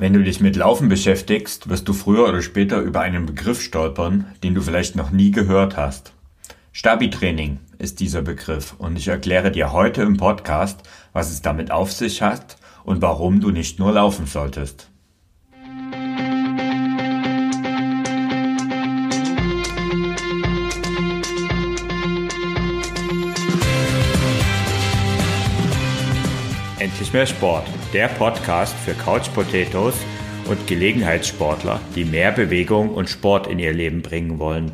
Wenn du dich mit Laufen beschäftigst, wirst du früher oder später über einen Begriff stolpern, den du vielleicht noch nie gehört hast. Stabi-Training ist dieser Begriff und ich erkläre dir heute im Podcast, was es damit auf sich hat und warum du nicht nur laufen solltest. Endlich mehr Sport, der Podcast für Couch Potatoes und Gelegenheitssportler, die mehr Bewegung und Sport in ihr Leben bringen wollen.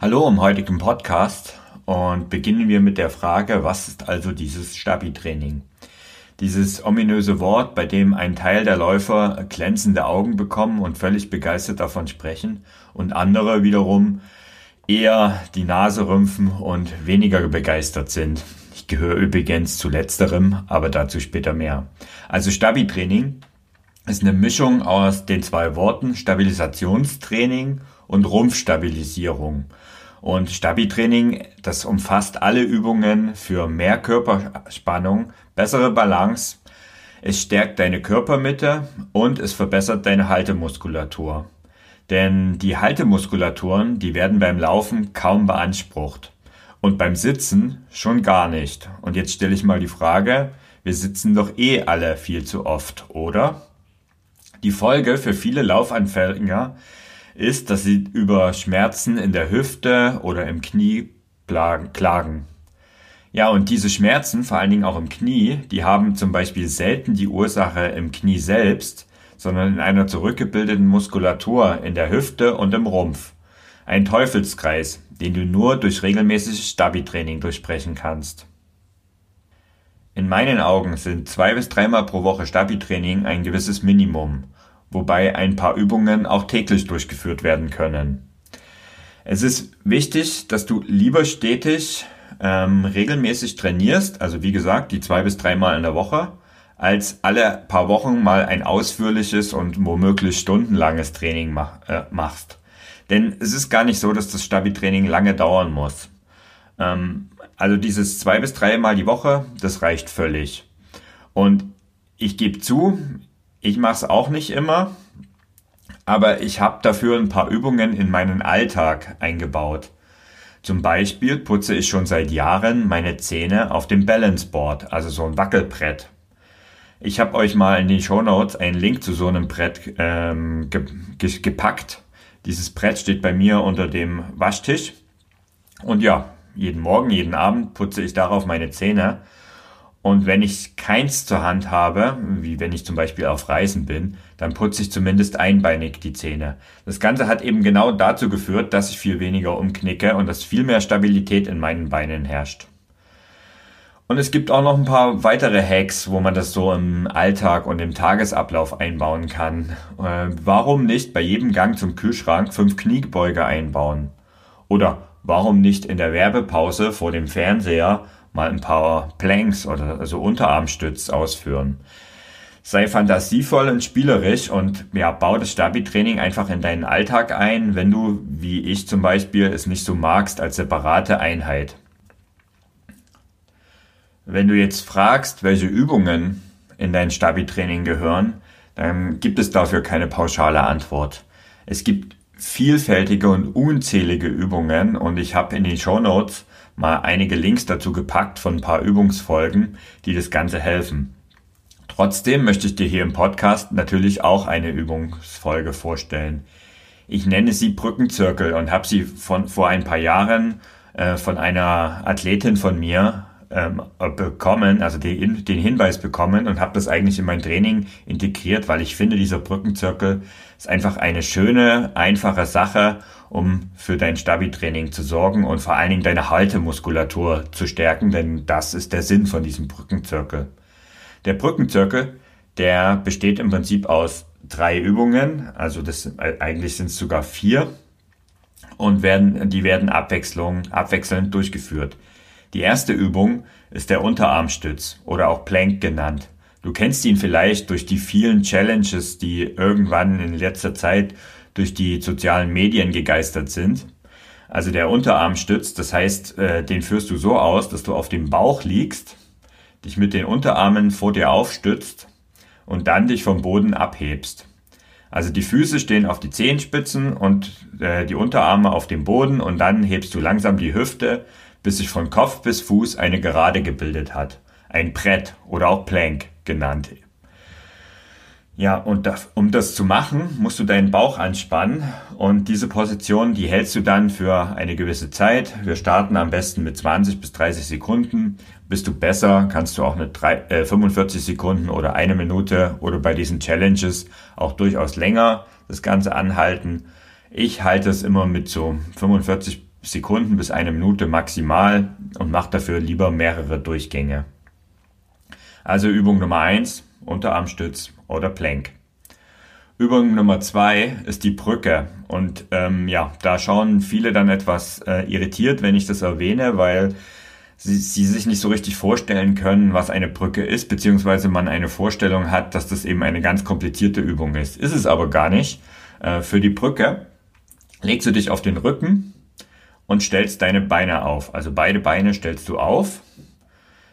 Hallo im heutigen Podcast und beginnen wir mit der Frage, was ist also dieses Stabi-Training? Dieses ominöse Wort, bei dem ein Teil der Läufer glänzende Augen bekommen und völlig begeistert davon sprechen und andere wiederum eher die Nase rümpfen und weniger begeistert sind. Gehöre übrigens zu letzterem, aber dazu später mehr. Also Stabi-Training ist eine Mischung aus den zwei Worten Stabilisationstraining und Rumpfstabilisierung. Und Stabi-Training, das umfasst alle Übungen für mehr Körperspannung, bessere Balance, es stärkt deine Körpermitte und es verbessert deine Haltemuskulatur. Denn die Haltemuskulaturen, die werden beim Laufen kaum beansprucht. Und beim Sitzen schon gar nicht. Und jetzt stelle ich mal die Frage, wir sitzen doch eh alle viel zu oft, oder? Die Folge für viele Laufanfänger ist, dass sie über Schmerzen in der Hüfte oder im Knie klagen. Ja, und diese Schmerzen, vor allen Dingen auch im Knie, die haben zum Beispiel selten die Ursache im Knie selbst, sondern in einer zurückgebildeten Muskulatur in der Hüfte und im Rumpf. Ein Teufelskreis, den du nur durch regelmäßiges Stabi-Training durchbrechen kannst. In meinen Augen sind zwei bis dreimal pro Woche Stabi-Training ein gewisses Minimum, wobei ein paar Übungen auch täglich durchgeführt werden können. Es ist wichtig, dass du lieber stetig ähm, regelmäßig trainierst, also wie gesagt die zwei bis dreimal in der Woche, als alle paar Wochen mal ein ausführliches und womöglich stundenlanges Training mach, äh, machst. Denn es ist gar nicht so, dass das Stabi-Training lange dauern muss. Ähm, also dieses zwei bis dreimal die Woche, das reicht völlig. Und ich gebe zu, ich mache es auch nicht immer, aber ich habe dafür ein paar Übungen in meinen Alltag eingebaut. Zum Beispiel putze ich schon seit Jahren meine Zähne auf dem Balance Board, also so ein Wackelbrett. Ich habe euch mal in die Show Notes einen Link zu so einem Brett ähm, ge gepackt. Dieses Brett steht bei mir unter dem Waschtisch. Und ja, jeden Morgen, jeden Abend putze ich darauf meine Zähne. Und wenn ich keins zur Hand habe, wie wenn ich zum Beispiel auf Reisen bin, dann putze ich zumindest einbeinig die Zähne. Das Ganze hat eben genau dazu geführt, dass ich viel weniger umknicke und dass viel mehr Stabilität in meinen Beinen herrscht. Und es gibt auch noch ein paar weitere Hacks, wo man das so im Alltag und im Tagesablauf einbauen kann. Äh, warum nicht bei jedem Gang zum Kühlschrank fünf Kniebeuge einbauen? Oder warum nicht in der Werbepause vor dem Fernseher mal ein paar Planks oder also Unterarmstütz ausführen? Sei fantasievoll und spielerisch und ja, bau das Stabi-Training einfach in deinen Alltag ein, wenn du, wie ich zum Beispiel, es nicht so magst als separate Einheit. Wenn du jetzt fragst, welche Übungen in dein Stabi-Training gehören, dann gibt es dafür keine pauschale Antwort. Es gibt vielfältige und unzählige Übungen und ich habe in den Show Notes mal einige Links dazu gepackt von ein paar Übungsfolgen, die das Ganze helfen. Trotzdem möchte ich dir hier im Podcast natürlich auch eine Übungsfolge vorstellen. Ich nenne sie Brückenzirkel und habe sie von vor ein paar Jahren äh, von einer Athletin von mir ähm, bekommen, also den Hinweis bekommen und habe das eigentlich in mein Training integriert, weil ich finde, dieser Brückenzirkel ist einfach eine schöne, einfache Sache, um für dein Stabi-Training zu sorgen und vor allen Dingen deine Haltemuskulatur zu stärken, denn das ist der Sinn von diesem Brückenzirkel. Der Brückenzirkel, der besteht im Prinzip aus drei Übungen, also das äh, eigentlich sind es sogar vier und werden, die werden abwechselnd durchgeführt. Die erste Übung ist der Unterarmstütz oder auch Plank genannt. Du kennst ihn vielleicht durch die vielen Challenges, die irgendwann in letzter Zeit durch die sozialen Medien gegeistert sind. Also der Unterarmstütz, das heißt, äh, den führst du so aus, dass du auf dem Bauch liegst, dich mit den Unterarmen vor dir aufstützt und dann dich vom Boden abhebst. Also die Füße stehen auf die Zehenspitzen und äh, die Unterarme auf dem Boden und dann hebst du langsam die Hüfte, bis sich von Kopf bis Fuß eine Gerade gebildet hat. Ein Brett oder auch Plank genannt. Ja, und das, um das zu machen, musst du deinen Bauch anspannen und diese Position, die hältst du dann für eine gewisse Zeit. Wir starten am besten mit 20 bis 30 Sekunden. Bist du besser, kannst du auch eine drei, äh, 45 Sekunden oder eine Minute oder bei diesen Challenges auch durchaus länger das Ganze anhalten. Ich halte es immer mit so 45 Sekunden bis eine Minute maximal und mache dafür lieber mehrere Durchgänge. Also Übung Nummer eins Unterarmstütz oder Plank. Übung Nummer zwei ist die Brücke. Und ähm, ja, da schauen viele dann etwas äh, irritiert, wenn ich das erwähne, weil sie, sie sich nicht so richtig vorstellen können, was eine Brücke ist, beziehungsweise man eine Vorstellung hat, dass das eben eine ganz komplizierte Übung ist. Ist es aber gar nicht. Äh, für die Brücke legst du dich auf den Rücken und stellst deine Beine auf. Also beide Beine stellst du auf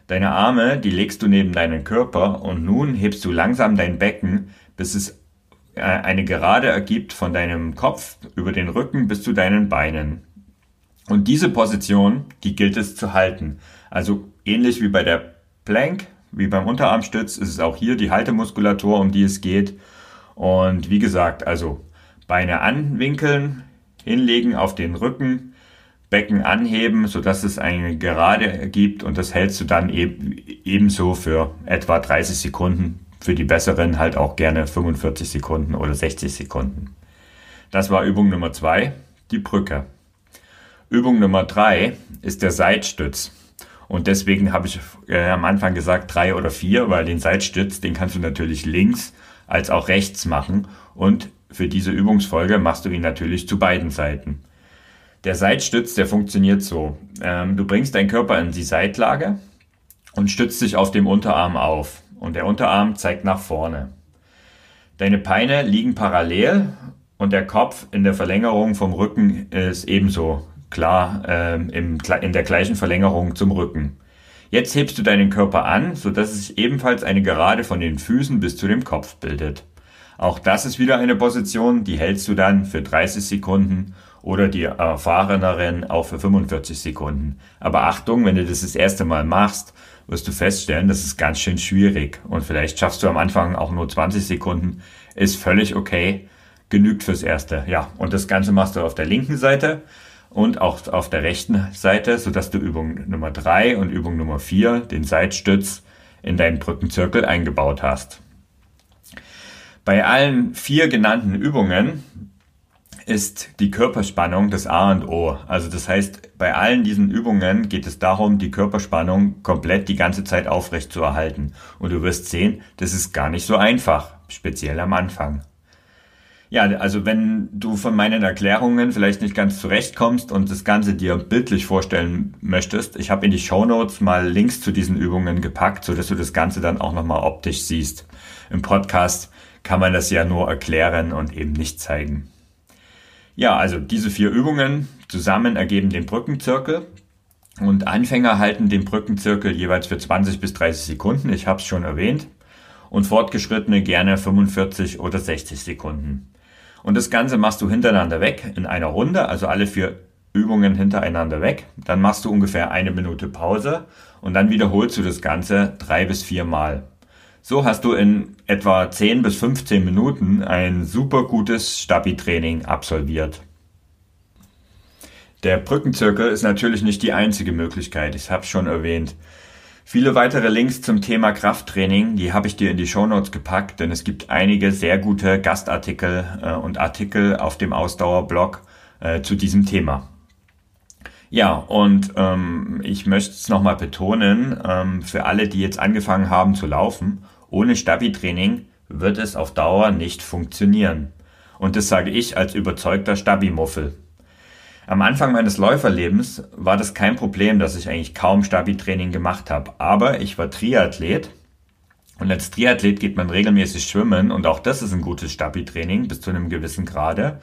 Deine Arme, die legst du neben deinen Körper und nun hebst du langsam dein Becken, bis es äh, eine Gerade ergibt von deinem Kopf über den Rücken bis zu deinen Beinen. Und diese Position, die gilt es zu halten. Also ähnlich wie bei der Plank, wie beim Unterarmstütz, ist es auch hier die Haltemuskulatur, um die es geht. Und wie gesagt, also Beine anwinkeln, hinlegen auf den Rücken, Becken anheben, sodass es eine Gerade gibt und das hältst du dann eben, ebenso für etwa 30 Sekunden. Für die besseren halt auch gerne 45 Sekunden oder 60 Sekunden. Das war Übung Nummer zwei, die Brücke. Übung Nummer drei ist der Seitstütz. Und deswegen habe ich äh, am Anfang gesagt drei oder vier, weil den Seitstütz, den kannst du natürlich links als auch rechts machen. Und für diese Übungsfolge machst du ihn natürlich zu beiden Seiten. Der Seitstütz, der funktioniert so. Ähm, du bringst deinen Körper in die Seitlage und stützt dich auf dem Unterarm auf. Und der Unterarm zeigt nach vorne. Deine Beine liegen parallel und der Kopf in der Verlängerung vom Rücken ist ebenso klar ähm, im, in der gleichen Verlängerung zum Rücken. Jetzt hebst du deinen Körper an, sodass es ebenfalls eine Gerade von den Füßen bis zu dem Kopf bildet. Auch das ist wieder eine Position, die hältst du dann für 30 Sekunden oder die erfahreneren auch für 45 Sekunden. Aber Achtung, wenn du das das erste Mal machst, wirst du feststellen, das ist ganz schön schwierig. Und vielleicht schaffst du am Anfang auch nur 20 Sekunden. Ist völlig okay. Genügt fürs Erste. Ja, und das Ganze machst du auf der linken Seite und auch auf der rechten Seite, sodass du Übung Nummer drei und Übung Nummer vier, den Seitstütz, in deinen Brückenzirkel eingebaut hast. Bei allen vier genannten Übungen ist die Körperspannung das A und O. Also das heißt, bei allen diesen Übungen geht es darum, die Körperspannung komplett die ganze Zeit aufrecht zu erhalten. Und du wirst sehen, das ist gar nicht so einfach, speziell am Anfang. Ja, also wenn du von meinen Erklärungen vielleicht nicht ganz zurechtkommst und das Ganze dir bildlich vorstellen möchtest, ich habe in die Show Notes mal Links zu diesen Übungen gepackt, so dass du das Ganze dann auch nochmal optisch siehst. Im Podcast kann man das ja nur erklären und eben nicht zeigen. Ja, also diese vier Übungen zusammen ergeben den Brückenzirkel. Und Anfänger halten den Brückenzirkel jeweils für 20 bis 30 Sekunden, ich habe es schon erwähnt. Und Fortgeschrittene gerne 45 oder 60 Sekunden. Und das Ganze machst du hintereinander weg in einer Runde, also alle vier Übungen hintereinander weg. Dann machst du ungefähr eine Minute Pause und dann wiederholst du das Ganze drei bis vier Mal. So hast du in etwa 10 bis 15 Minuten ein super gutes Stabi-Training absolviert. Der Brückenzirkel ist natürlich nicht die einzige Möglichkeit, ich habe es schon erwähnt. Viele weitere Links zum Thema Krafttraining, die habe ich dir in die Shownotes gepackt, denn es gibt einige sehr gute Gastartikel äh, und Artikel auf dem Ausdauerblog äh, zu diesem Thema. Ja, und ähm, ich möchte es nochmal betonen, ähm, für alle, die jetzt angefangen haben zu laufen, ohne Stabi-Training wird es auf Dauer nicht funktionieren. Und das sage ich als überzeugter Stabi-Muffel. Am Anfang meines Läuferlebens war das kein Problem, dass ich eigentlich kaum Stabi-Training gemacht habe. Aber ich war Triathlet und als Triathlet geht man regelmäßig schwimmen und auch das ist ein gutes Stabi-Training bis zu einem gewissen Grade.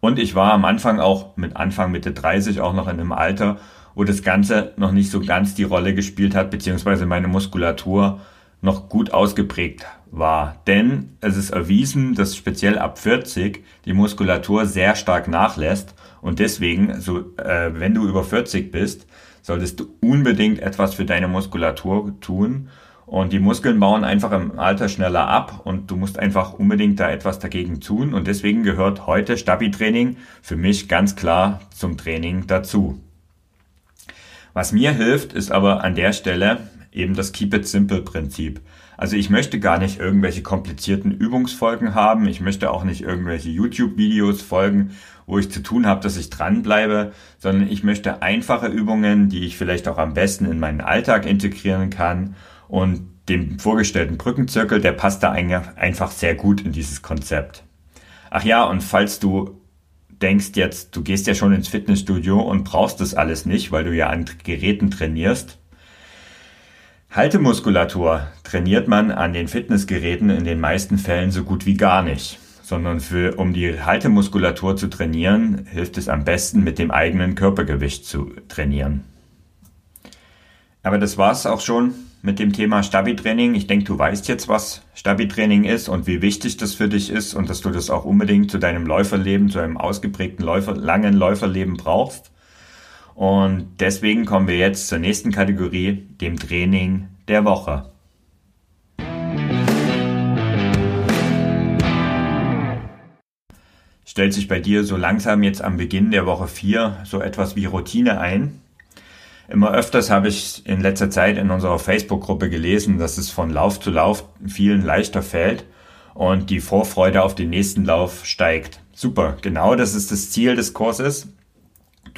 Und ich war am Anfang auch mit Anfang Mitte 30 auch noch in einem Alter, wo das Ganze noch nicht so ganz die Rolle gespielt hat, beziehungsweise meine Muskulatur noch gut ausgeprägt wahr, denn es ist erwiesen, dass speziell ab 40 die Muskulatur sehr stark nachlässt. Und deswegen, so, äh, wenn du über 40 bist, solltest du unbedingt etwas für deine Muskulatur tun. Und die Muskeln bauen einfach im Alter schneller ab und du musst einfach unbedingt da etwas dagegen tun. Und deswegen gehört heute Stabi-Training für mich ganz klar zum Training dazu. Was mir hilft, ist aber an der Stelle eben das Keep it simple Prinzip. Also ich möchte gar nicht irgendwelche komplizierten Übungsfolgen haben. Ich möchte auch nicht irgendwelche YouTube-Videos folgen, wo ich zu tun habe, dass ich dranbleibe, sondern ich möchte einfache Übungen, die ich vielleicht auch am besten in meinen Alltag integrieren kann. Und den vorgestellten Brückenzirkel, der passt da einfach sehr gut in dieses Konzept. Ach ja, und falls du denkst jetzt, du gehst ja schon ins Fitnessstudio und brauchst das alles nicht, weil du ja an Geräten trainierst, Haltemuskulatur trainiert man an den Fitnessgeräten in den meisten Fällen so gut wie gar nicht, sondern für, um die Haltemuskulatur zu trainieren, hilft es am besten mit dem eigenen Körpergewicht zu trainieren. Aber das war's auch schon mit dem Thema Stabi-Training. Ich denke, du weißt jetzt, was Stabi-Training ist und wie wichtig das für dich ist und dass du das auch unbedingt zu deinem Läuferleben, zu einem ausgeprägten Läufer, langen Läuferleben brauchst. Und deswegen kommen wir jetzt zur nächsten Kategorie, dem Training der Woche. Stellt sich bei dir so langsam jetzt am Beginn der Woche 4 so etwas wie Routine ein? Immer öfters habe ich in letzter Zeit in unserer Facebook-Gruppe gelesen, dass es von Lauf zu Lauf vielen leichter fällt und die Vorfreude auf den nächsten Lauf steigt. Super, genau das ist das Ziel des Kurses.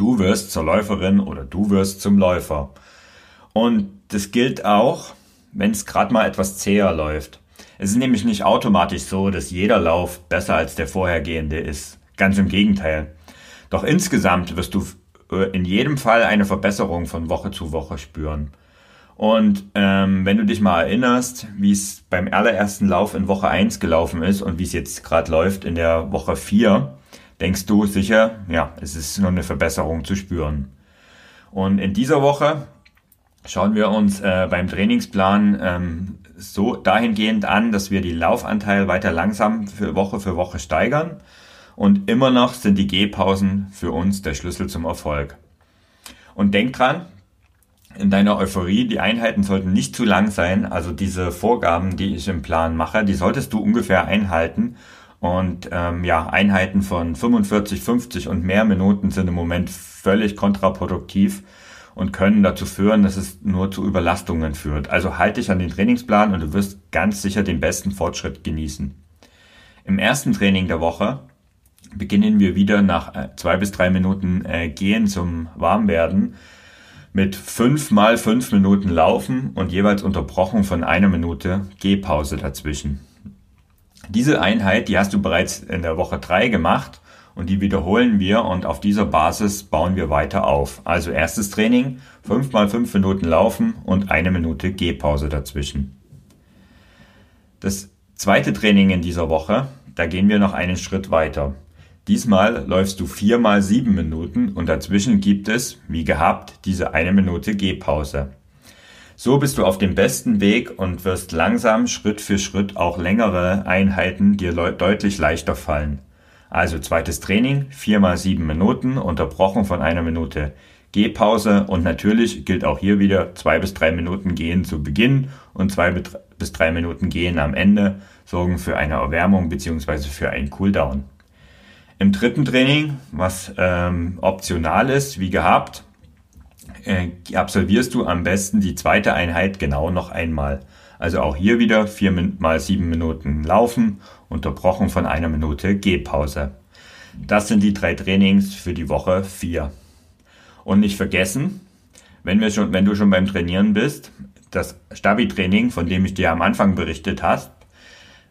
Du wirst zur Läuferin oder du wirst zum Läufer. Und das gilt auch, wenn es gerade mal etwas zäher läuft. Es ist nämlich nicht automatisch so, dass jeder Lauf besser als der vorhergehende ist. Ganz im Gegenteil. Doch insgesamt wirst du äh, in jedem Fall eine Verbesserung von Woche zu Woche spüren. Und ähm, wenn du dich mal erinnerst, wie es beim allerersten Lauf in Woche 1 gelaufen ist und wie es jetzt gerade läuft in der Woche 4, denkst du sicher, ja, es ist nur eine Verbesserung zu spüren. Und in dieser Woche schauen wir uns äh, beim Trainingsplan ähm, so dahingehend an, dass wir die Laufanteil weiter langsam für Woche für Woche steigern. Und immer noch sind die Gehpausen für uns der Schlüssel zum Erfolg. Und denk dran, in deiner Euphorie, die Einheiten sollten nicht zu lang sein. Also diese Vorgaben, die ich im Plan mache, die solltest du ungefähr einhalten. Und ähm, ja, Einheiten von 45, 50 und mehr Minuten sind im Moment völlig kontraproduktiv und können dazu führen, dass es nur zu Überlastungen führt. Also halte dich an den Trainingsplan und du wirst ganz sicher den besten Fortschritt genießen. Im ersten Training der Woche beginnen wir wieder nach äh, zwei bis drei Minuten äh, Gehen zum Warmwerden mit fünf mal fünf Minuten Laufen und jeweils unterbrochen von einer Minute Gehpause dazwischen. Diese Einheit, die hast du bereits in der Woche drei gemacht und die wiederholen wir und auf dieser Basis bauen wir weiter auf. Also erstes Training, fünf mal fünf Minuten laufen und eine Minute Gehpause dazwischen. Das zweite Training in dieser Woche, da gehen wir noch einen Schritt weiter. Diesmal läufst du vier mal sieben Minuten und dazwischen gibt es, wie gehabt, diese eine Minute Gehpause. So bist du auf dem besten Weg und wirst langsam Schritt für Schritt auch längere Einheiten dir deutlich leichter fallen. Also zweites Training, viermal sieben Minuten, unterbrochen von einer Minute Gehpause und natürlich gilt auch hier wieder zwei bis drei Minuten Gehen zu Beginn und zwei bis drei Minuten Gehen am Ende sorgen für eine Erwärmung beziehungsweise für einen Cooldown. Im dritten Training, was ähm, optional ist, wie gehabt, absolvierst du am besten die zweite Einheit genau noch einmal. Also auch hier wieder vier mal sieben Minuten Laufen, unterbrochen von einer Minute Gehpause. Das sind die drei Trainings für die Woche vier. Und nicht vergessen, wenn, wir schon, wenn du schon beim Trainieren bist, das Stabi-Training, von dem ich dir am Anfang berichtet hast,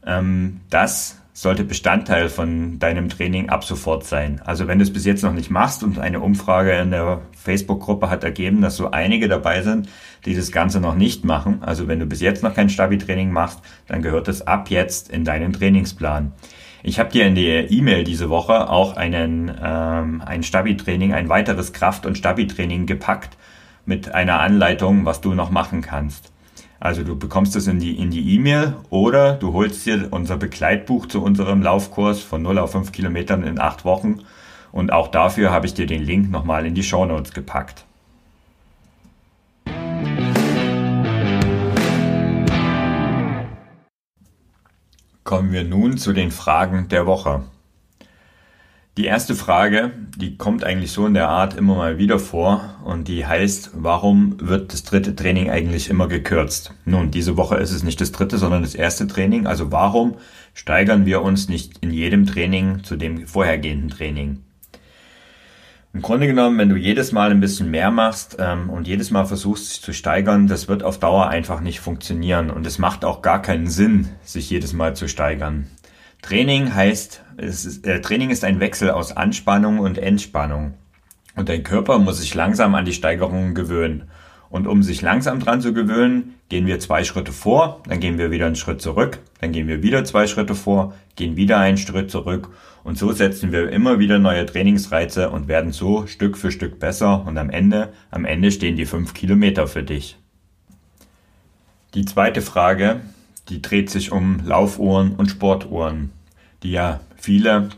ähm, das sollte Bestandteil von deinem Training ab sofort sein. Also wenn du es bis jetzt noch nicht machst und eine Umfrage in der Facebook-Gruppe hat ergeben, dass so einige dabei sind, die das Ganze noch nicht machen. Also wenn du bis jetzt noch kein Stabi-Training machst, dann gehört es ab jetzt in deinen Trainingsplan. Ich habe dir in der E-Mail diese Woche auch einen ähm, ein Stabi-Training, ein weiteres Kraft- und Stabi-Training gepackt mit einer Anleitung, was du noch machen kannst. Also du bekommst es in die in die E-Mail oder du holst dir unser Begleitbuch zu unserem Laufkurs von 0 auf 5 Kilometern in 8 Wochen. Und auch dafür habe ich dir den Link nochmal in die Show Notes gepackt. Kommen wir nun zu den Fragen der Woche. Die erste Frage, die kommt eigentlich so in der Art immer mal wieder vor und die heißt, warum wird das dritte Training eigentlich immer gekürzt? Nun, diese Woche ist es nicht das dritte, sondern das erste Training. Also warum steigern wir uns nicht in jedem Training zu dem vorhergehenden Training? Im Grunde genommen, wenn du jedes Mal ein bisschen mehr machst ähm, und jedes Mal versuchst, sich zu steigern, das wird auf Dauer einfach nicht funktionieren und es macht auch gar keinen Sinn, sich jedes Mal zu steigern. Training heißt, ist, äh, Training ist ein Wechsel aus Anspannung und Entspannung. Und dein Körper muss sich langsam an die Steigerungen gewöhnen. Und um sich langsam dran zu gewöhnen, gehen wir zwei Schritte vor, dann gehen wir wieder einen Schritt zurück, dann gehen wir wieder zwei Schritte vor, gehen wieder einen Schritt zurück und so setzen wir immer wieder neue Trainingsreize und werden so Stück für Stück besser und am Ende, am Ende stehen die fünf Kilometer für dich. Die zweite Frage, die dreht sich um Laufuhren und Sportuhren, die ja viele,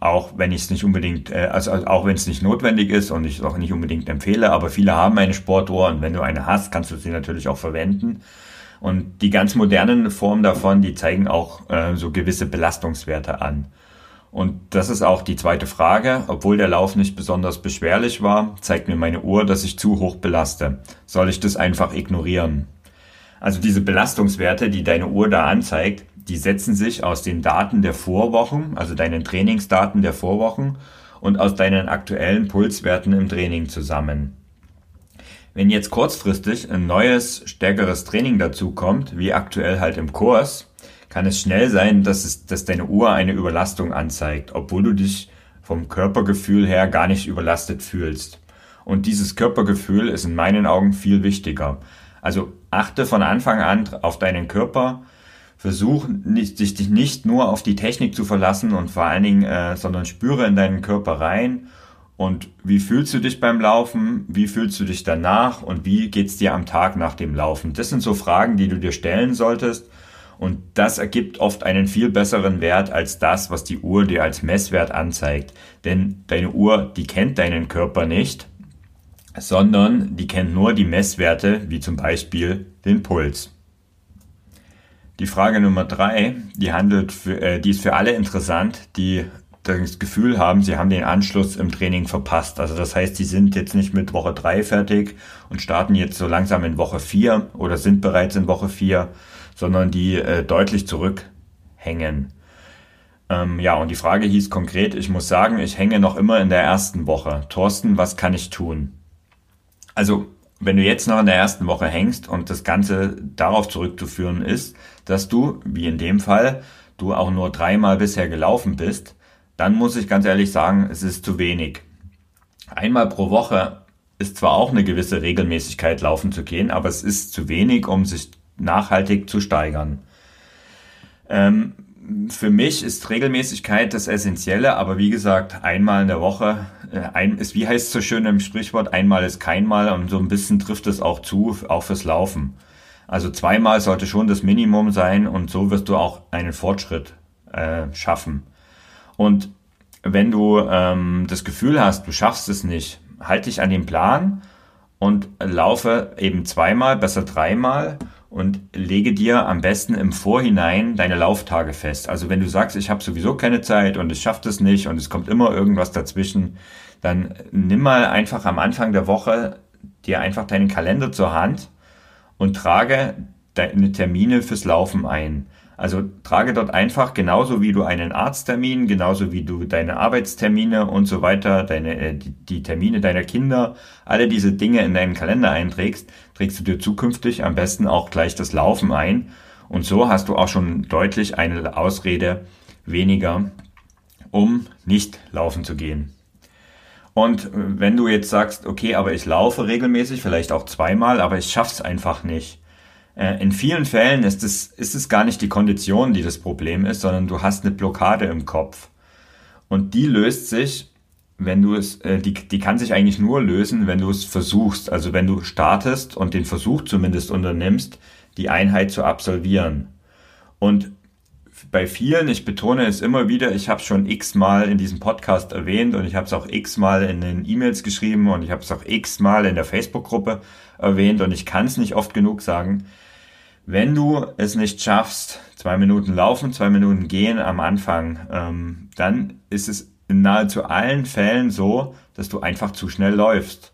auch wenn ich es nicht unbedingt, äh, also auch wenn es nicht notwendig ist und ich es auch nicht unbedingt empfehle, aber viele haben eine Sportuhr und wenn du eine hast, kannst du sie natürlich auch verwenden. Und die ganz modernen Formen davon, die zeigen auch äh, so gewisse Belastungswerte an. Und das ist auch die zweite Frage. Obwohl der Lauf nicht besonders beschwerlich war, zeigt mir meine Uhr, dass ich zu hoch belaste. Soll ich das einfach ignorieren? Also diese Belastungswerte, die deine Uhr da anzeigt, die setzen sich aus den Daten der Vorwochen, also deinen Trainingsdaten der Vorwochen und aus deinen aktuellen Pulswerten im Training zusammen. Wenn jetzt kurzfristig ein neues, stärkeres Training dazu kommt, wie aktuell halt im Kurs, kann es schnell sein, dass, es, dass deine Uhr eine Überlastung anzeigt, obwohl du dich vom Körpergefühl her gar nicht überlastet fühlst. Und dieses Körpergefühl ist in meinen Augen viel wichtiger. Also achte von Anfang an auf deinen Körper. Versuch nicht, dich nicht nur auf die Technik zu verlassen und vor allen Dingen, äh, sondern spüre in deinen Körper rein. Und wie fühlst du dich beim Laufen? Wie fühlst du dich danach? Und wie geht's dir am Tag nach dem Laufen? Das sind so Fragen, die du dir stellen solltest. Und das ergibt oft einen viel besseren Wert als das, was die Uhr dir als Messwert anzeigt. Denn deine Uhr, die kennt deinen Körper nicht sondern die kennt nur die Messwerte, wie zum Beispiel den Puls. Die Frage Nummer drei, die handelt, für, äh, die ist für alle interessant, die das Gefühl haben, sie haben den Anschluss im Training verpasst. Also das heißt, sie sind jetzt nicht mit Woche drei fertig und starten jetzt so langsam in Woche vier oder sind bereits in Woche vier, sondern die äh, deutlich zurückhängen. Ähm, ja, und die Frage hieß konkret, ich muss sagen, ich hänge noch immer in der ersten Woche. Thorsten, was kann ich tun? Also, wenn du jetzt noch in der ersten Woche hängst und das Ganze darauf zurückzuführen ist, dass du, wie in dem Fall, du auch nur dreimal bisher gelaufen bist, dann muss ich ganz ehrlich sagen, es ist zu wenig. Einmal pro Woche ist zwar auch eine gewisse Regelmäßigkeit laufen zu gehen, aber es ist zu wenig, um sich nachhaltig zu steigern. Ähm, für mich ist Regelmäßigkeit das Essentielle, aber wie gesagt, einmal in der Woche, äh, ein, ist, wie heißt es so schön im Sprichwort, einmal ist keinmal und so ein bisschen trifft es auch zu, auch fürs Laufen. Also zweimal sollte schon das Minimum sein und so wirst du auch einen Fortschritt äh, schaffen. Und wenn du ähm, das Gefühl hast, du schaffst es nicht, halt dich an den Plan und laufe eben zweimal, besser dreimal und lege dir am besten im Vorhinein deine Lauftage fest. Also wenn du sagst, ich habe sowieso keine Zeit und ich schaffe das nicht und es kommt immer irgendwas dazwischen, dann nimm mal einfach am Anfang der Woche dir einfach deinen Kalender zur Hand und trage deine Termine fürs Laufen ein. Also trage dort einfach genauso wie du einen Arzttermin, genauso wie du deine Arbeitstermine und so weiter, deine, äh, die, die Termine deiner Kinder, alle diese Dinge in deinen Kalender einträgst, trägst du dir zukünftig am besten auch gleich das Laufen ein. Und so hast du auch schon deutlich eine Ausrede weniger, um nicht laufen zu gehen. Und wenn du jetzt sagst, okay, aber ich laufe regelmäßig, vielleicht auch zweimal, aber ich schaff's einfach nicht äh, in vielen Fällen ist es, ist es gar nicht die Kondition, die das Problem ist, sondern du hast eine Blockade im Kopf. Und die löst sich, wenn du es, äh, die, die kann sich eigentlich nur lösen, wenn du es versuchst. Also wenn du startest und den Versuch zumindest unternimmst, die Einheit zu absolvieren. Und bei vielen, ich betone es immer wieder, ich habe schon x-mal in diesem Podcast erwähnt und ich habe es auch x-mal in den E-Mails geschrieben und ich habe es auch x-mal in der Facebook-Gruppe erwähnt und ich kann es nicht oft genug sagen. Wenn du es nicht schaffst, zwei Minuten laufen, zwei Minuten gehen am Anfang, ähm, dann ist es in nahezu allen Fällen so, dass du einfach zu schnell läufst.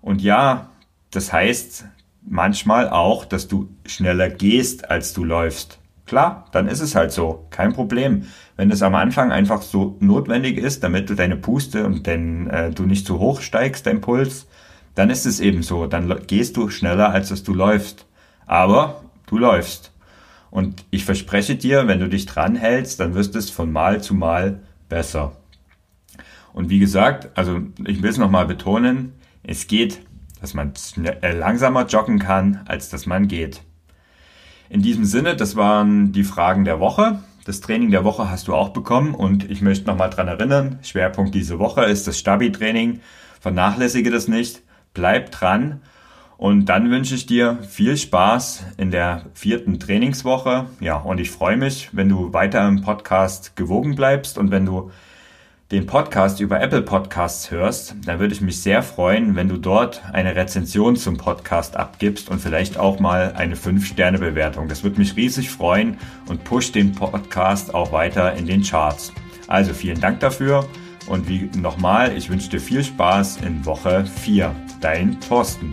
Und ja, das heißt manchmal auch, dass du schneller gehst, als du läufst. Klar, dann ist es halt so, kein Problem. Wenn es am Anfang einfach so notwendig ist, damit du deine Puste und denn äh, du nicht zu hoch steigst, dein Puls, dann ist es eben so. Dann gehst du schneller, als dass du läufst. Aber du läufst. Und ich verspreche dir, wenn du dich dran hältst, dann wirst es von Mal zu Mal besser. Und wie gesagt, also ich will es nochmal betonen, es geht, dass man äh, langsamer joggen kann, als dass man geht. In diesem Sinne, das waren die Fragen der Woche. Das Training der Woche hast du auch bekommen und ich möchte nochmal dran erinnern, Schwerpunkt diese Woche ist das Stabi-Training. Vernachlässige das nicht, bleib dran und dann wünsche ich dir viel Spaß in der vierten Trainingswoche. Ja, und ich freue mich, wenn du weiter im Podcast gewogen bleibst und wenn du den Podcast über Apple Podcasts hörst, dann würde ich mich sehr freuen, wenn du dort eine Rezension zum Podcast abgibst und vielleicht auch mal eine 5-Sterne-Bewertung. Das würde mich riesig freuen und pusht den Podcast auch weiter in den Charts. Also vielen Dank dafür und wie nochmal, ich wünsche dir viel Spaß in Woche 4. Dein Thorsten.